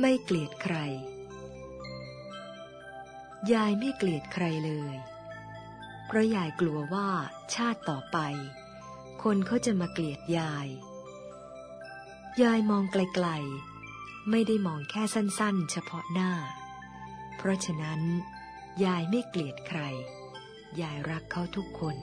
ไม่เกลียดใคร ยายไม่เกลียดใครเลย เพราะยายกลัวว่าชาติต่อไป คนเขาจะมาเกลียดยาย ยายมองไกลๆ ไม่ได้มองแค่สั้นๆ เฉพาะหน้า เพราะฉะนั้น ยายไม่เกลียดใคร ยายรักเขาทุกคน